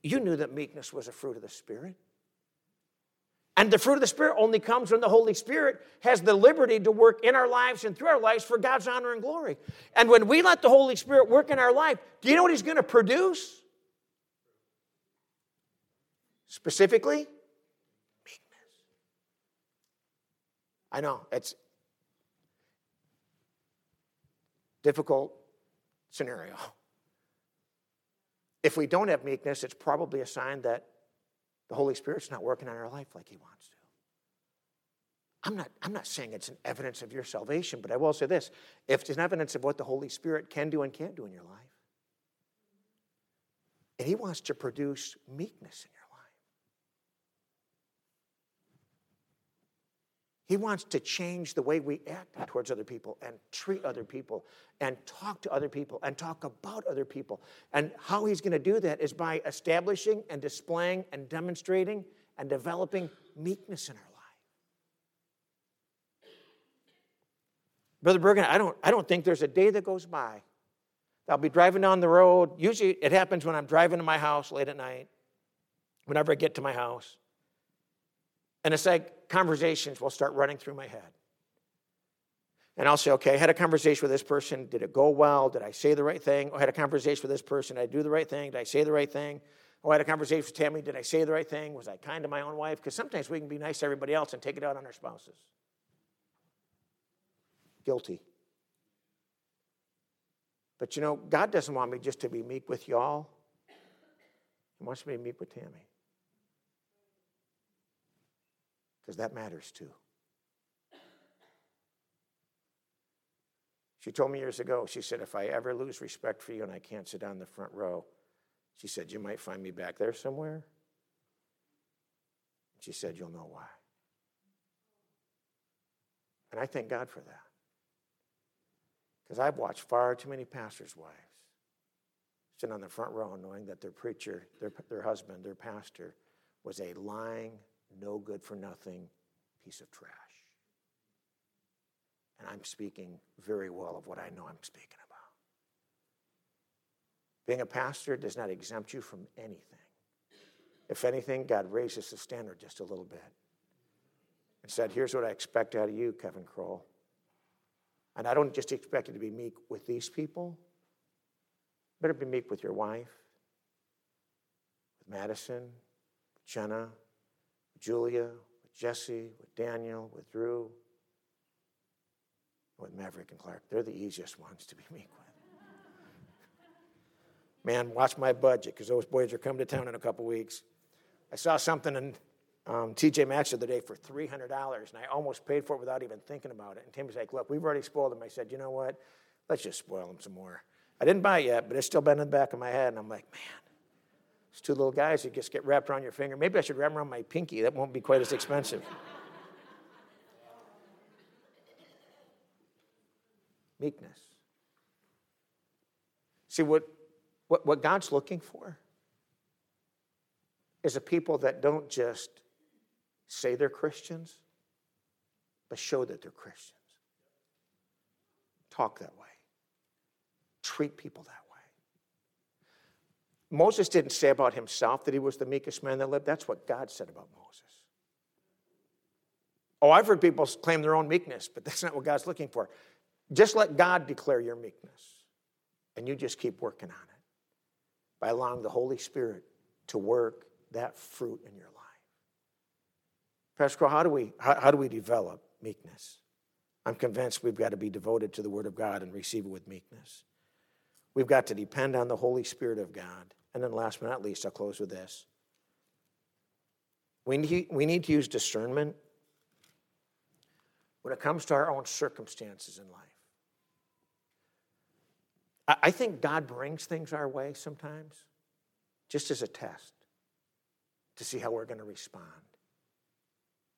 you knew that meekness was a fruit of the Spirit. And the fruit of the Spirit only comes when the Holy Spirit has the liberty to work in our lives and through our lives for God's honor and glory. And when we let the Holy Spirit work in our life, do you know what He's going to produce? Specifically, meekness. I know it's difficult scenario. If we don't have meekness, it's probably a sign that the Holy Spirit's not working on our life like He wants to. I'm not, I'm not saying it's an evidence of your salvation, but I will say this if it's an evidence of what the Holy Spirit can do and can't do in your life, and He wants to produce meekness in your He wants to change the way we act towards other people and treat other people and talk to other people and talk about other people. And how he's going to do that is by establishing and displaying and demonstrating and developing meekness in our life. Brother Bergen, I don't, I don't think there's a day that goes by. I'll be driving down the road. Usually it happens when I'm driving to my house late at night, whenever I get to my house. And it's like conversations will start running through my head. And I'll say, okay, I had a conversation with this person. Did it go well? Did I say the right thing? Oh, I had a conversation with this person. Did I do the right thing? Did I say the right thing? Oh, I had a conversation with Tammy. Did I say the right thing? Was I kind to my own wife? Because sometimes we can be nice to everybody else and take it out on our spouses. Guilty. But you know, God doesn't want me just to be meek with y'all. He wants me to be meek with Tammy. Because that matters too. She told me years ago, she said, if I ever lose respect for you and I can't sit down in the front row, she said, you might find me back there somewhere. She said, you'll know why. And I thank God for that. Because I've watched far too many pastors' wives sit on the front row knowing that their preacher, their, their husband, their pastor was a lying, no good for nothing piece of trash. And I'm speaking very well of what I know I'm speaking about. Being a pastor does not exempt you from anything. If anything, God raises the standard just a little bit and said, Here's what I expect out of you, Kevin Crowell. And I don't just expect you to be meek with these people. Better be meek with your wife, with Madison, Jenna, Julia, with Jesse, with Daniel, with Drew, with Maverick and Clark. They're the easiest ones to be (laughs) meek with. Man, watch my budget because those boys are coming to town in a couple weeks. I saw something in um, TJ Maxx the other day for $300, and I almost paid for it without even thinking about it. And Tim was like, Look, we've already spoiled them. I said, You know what? Let's just spoil them some more. I didn't buy it yet, but it's still been in the back of my head. And I'm like, Man, it's two little guys who just get wrapped around your finger. Maybe I should wrap them around my pinky. That won't be quite as expensive. (laughs) Meekness. See, what, what, what God's looking for is a people that don't just say they're Christians, but show that they're Christians. Talk that way, treat people that way. Moses didn't say about himself that he was the meekest man that lived. That's what God said about Moses. Oh, I've heard people claim their own meekness, but that's not what God's looking for. Just let God declare your meekness, and you just keep working on it by allowing the Holy Spirit to work that fruit in your life. Pastor Crowell, how do we how, how do we develop meekness? I'm convinced we've got to be devoted to the Word of God and receive it with meekness. We've got to depend on the Holy Spirit of God. And then, last but not least, I'll close with this. We need, we need to use discernment when it comes to our own circumstances in life. I, I think God brings things our way sometimes just as a test to see how we're going to respond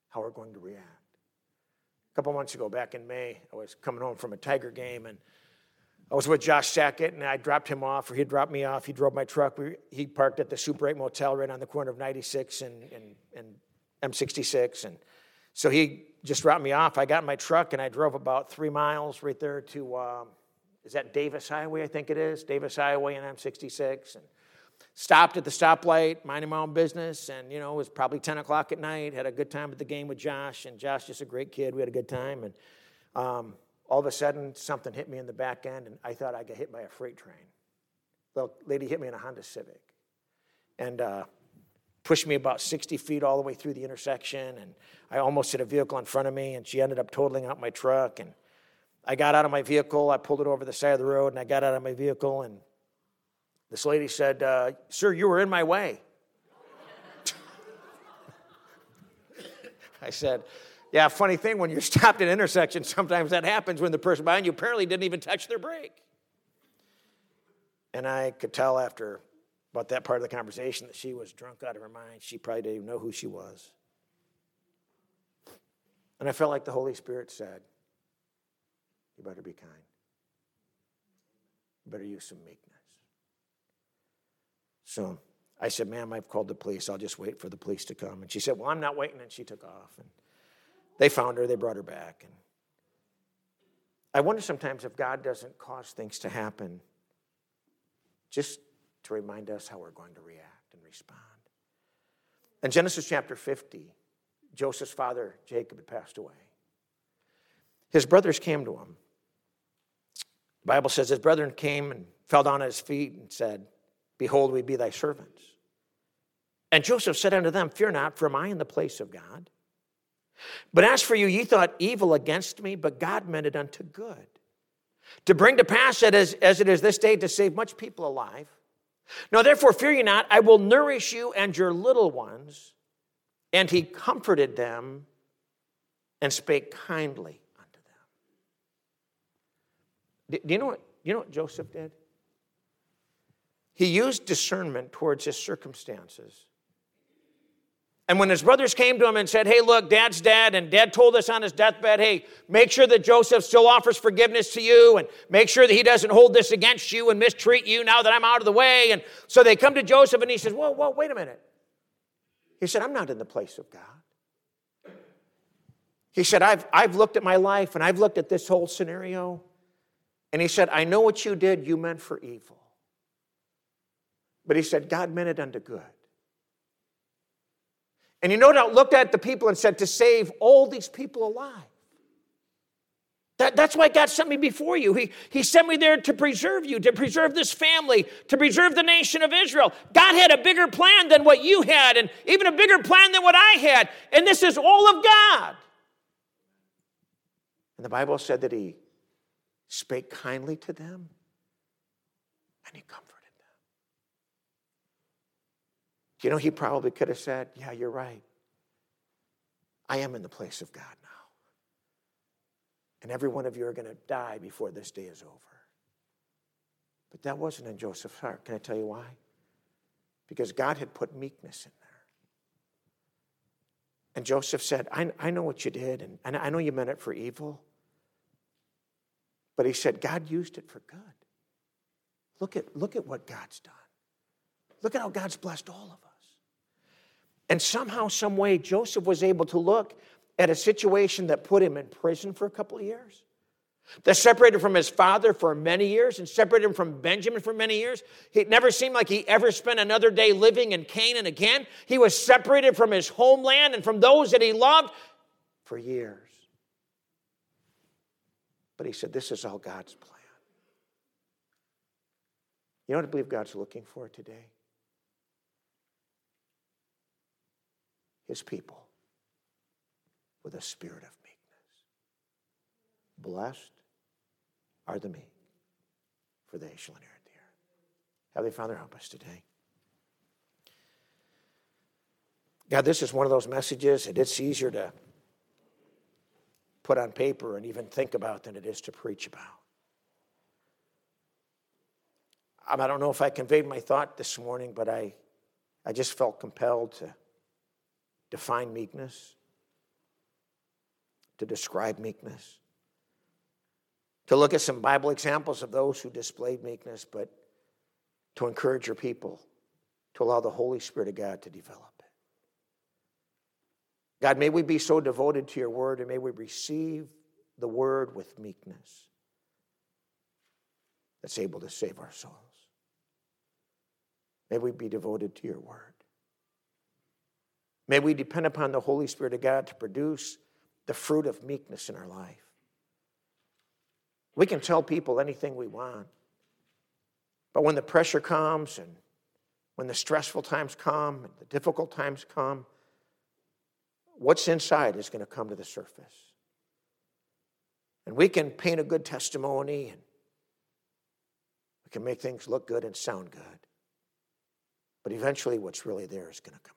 how we're going to react. A couple months ago, back in May, I was coming home from a Tiger game, and I was with Josh Sackett, and I dropped him off, or he dropped me off. He drove my truck. We, he parked at the Super 8 Motel right on the corner of 96 and, and, and M66. And so he just dropped me off. I got in my truck, and I drove about three miles right there to, um, is that Davis Highway, I think it is? Davis Highway and M66. And stopped at the stoplight, minding my own business, and you know, it was probably 10 o'clock at night. Had a good time at the game with Josh, and Josh just a great kid. We had a good time, and um, all of a sudden, something hit me in the back end, and I thought I got hit by a freight train. The lady hit me in a Honda Civic, and uh, pushed me about 60 feet all the way through the intersection, and I almost hit a vehicle in front of me, and she ended up totaling out my truck, and I got out of my vehicle, I pulled it over the side of the road, and I got out of my vehicle, and this lady said, uh, Sir, you were in my way. (laughs) I said, Yeah, funny thing, when you're (laughs) stopped at an intersection, sometimes that happens when the person behind you apparently didn't even touch their brake. And I could tell after about that part of the conversation that she was drunk out of her mind. She probably didn't even know who she was. And I felt like the Holy Spirit said, You better be kind. You better use some meekness. So I said, Ma'am, I've called the police. I'll just wait for the police to come. And she said, Well, I'm not waiting. And she took off. And they found her, they brought her back. And I wonder sometimes if God doesn't cause things to happen just to remind us how we're going to react and respond. In Genesis chapter 50, Joseph's father, Jacob, had passed away. His brothers came to him. The Bible says his brethren came and fell down at his feet and said, Behold, we be thy servants. And Joseph said unto them, Fear not, for am I in the place of God? But as for you, ye thought evil against me, but God meant it unto good. To bring to pass it as, as it is this day to save much people alive. Now therefore, fear ye not, I will nourish you and your little ones. And he comforted them and spake kindly unto them. Do you know what, you know what Joseph did? He used discernment towards his circumstances. And when his brothers came to him and said, Hey, look, dad's dead, and dad told us on his deathbed, Hey, make sure that Joseph still offers forgiveness to you, and make sure that he doesn't hold this against you and mistreat you now that I'm out of the way. And so they come to Joseph, and he says, Whoa, whoa, wait a minute. He said, I'm not in the place of God. He said, I've, I've looked at my life and I've looked at this whole scenario. And he said, I know what you did, you meant for evil. But he said, God meant it unto good. And he no doubt looked at the people and said, To save all these people alive. That, that's why God sent me before you. He, he sent me there to preserve you, to preserve this family, to preserve the nation of Israel. God had a bigger plan than what you had, and even a bigger plan than what I had. And this is all of God. And the Bible said that He spake kindly to them and He comforted them. Do you know, He probably could have said, Yeah, you're right. I am in the place of God now. And every one of you are going to die before this day is over. But that wasn't in Joseph's heart. Can I tell you why? Because God had put meekness in there. And Joseph said, I, I know what you did, and, and I know you meant it for evil. But he said, God used it for good. Look at, look at what God's done. Look at how God's blessed all of us. And somehow, some way, Joseph was able to look at a situation that put him in prison for a couple of years, that separated from his father for many years and separated him from Benjamin for many years. It never seemed like he ever spent another day living in Canaan again. He was separated from his homeland and from those that he loved for years. But he said, This is all God's plan. You know what I believe God's looking for today? His people with a spirit of meekness. Blessed are the meek, for they shall inherit the earth. Heavenly Father, help us today. God, this is one of those messages, and it's easier to put on paper and even think about than it is to preach about. Um, I don't know if I conveyed my thought this morning, but I, I just felt compelled to define meekness to describe meekness, to look at some Bible examples of those who displayed meekness, but to encourage your people to allow the Holy Spirit of God to develop it. God, may we be so devoted to your word and may we receive the word with meekness that's able to save our souls. May we be devoted to your word. May we depend upon the Holy Spirit of God to produce the fruit of meekness in our life. We can tell people anything we want, but when the pressure comes and when the stressful times come and the difficult times come, what's inside is going to come to the surface. And we can paint a good testimony and we can make things look good and sound good. But eventually, what's really there is going to come.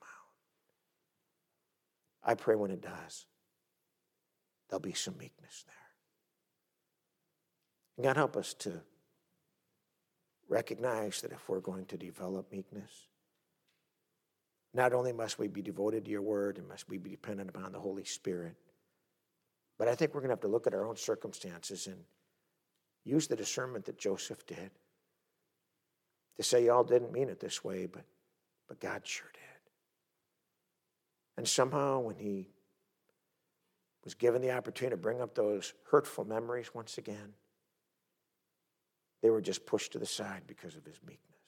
I pray when it does there'll be some meekness there. God, help us to recognize that if we're going to develop meekness, not only must we be devoted to your word and must we be dependent upon the Holy Spirit, but I think we're going to have to look at our own circumstances and use the discernment that Joseph did to say, y'all didn't mean it this way, but, but God sure did. And somehow, when he was given the opportunity to bring up those hurtful memories once again, they were just pushed to the side because of his meekness.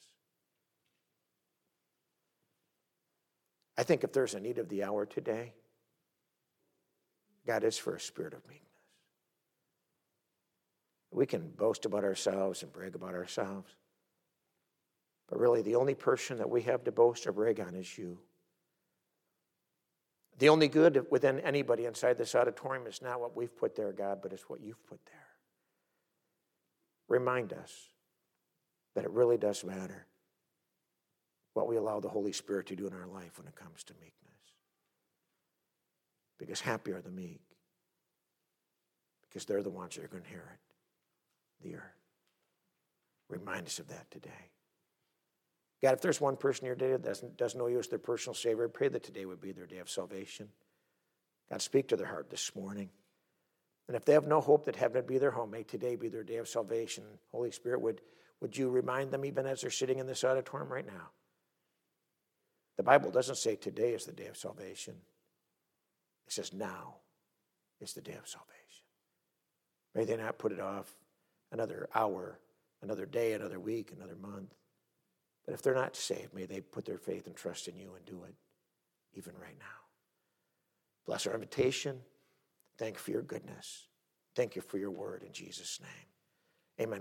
I think if there's a need of the hour today, God is for a spirit of meekness. We can boast about ourselves and brag about ourselves, but really the only person that we have to boast or brag on is you. The only good within anybody inside this auditorium is not what we've put there, God, but it's what you've put there. Remind us that it really does matter what we allow the Holy Spirit to do in our life when it comes to meekness. Because happy are the meek, because they're the ones that are going to inherit the earth. Remind us of that today. God, if there's one person here today that doesn't, doesn't know you as their personal Savior, I pray that today would be their day of salvation. God, speak to their heart this morning. And if they have no hope that heaven would be their home, may today be their day of salvation. Holy Spirit, would, would you remind them even as they're sitting in this auditorium right now? The Bible doesn't say today is the day of salvation, it says now is the day of salvation. May they not put it off another hour, another day, another week, another month. But if they're not saved, may they put their faith and trust in you and do it even right now. Bless our invitation. Thank you for your goodness. Thank you for your word in Jesus' name.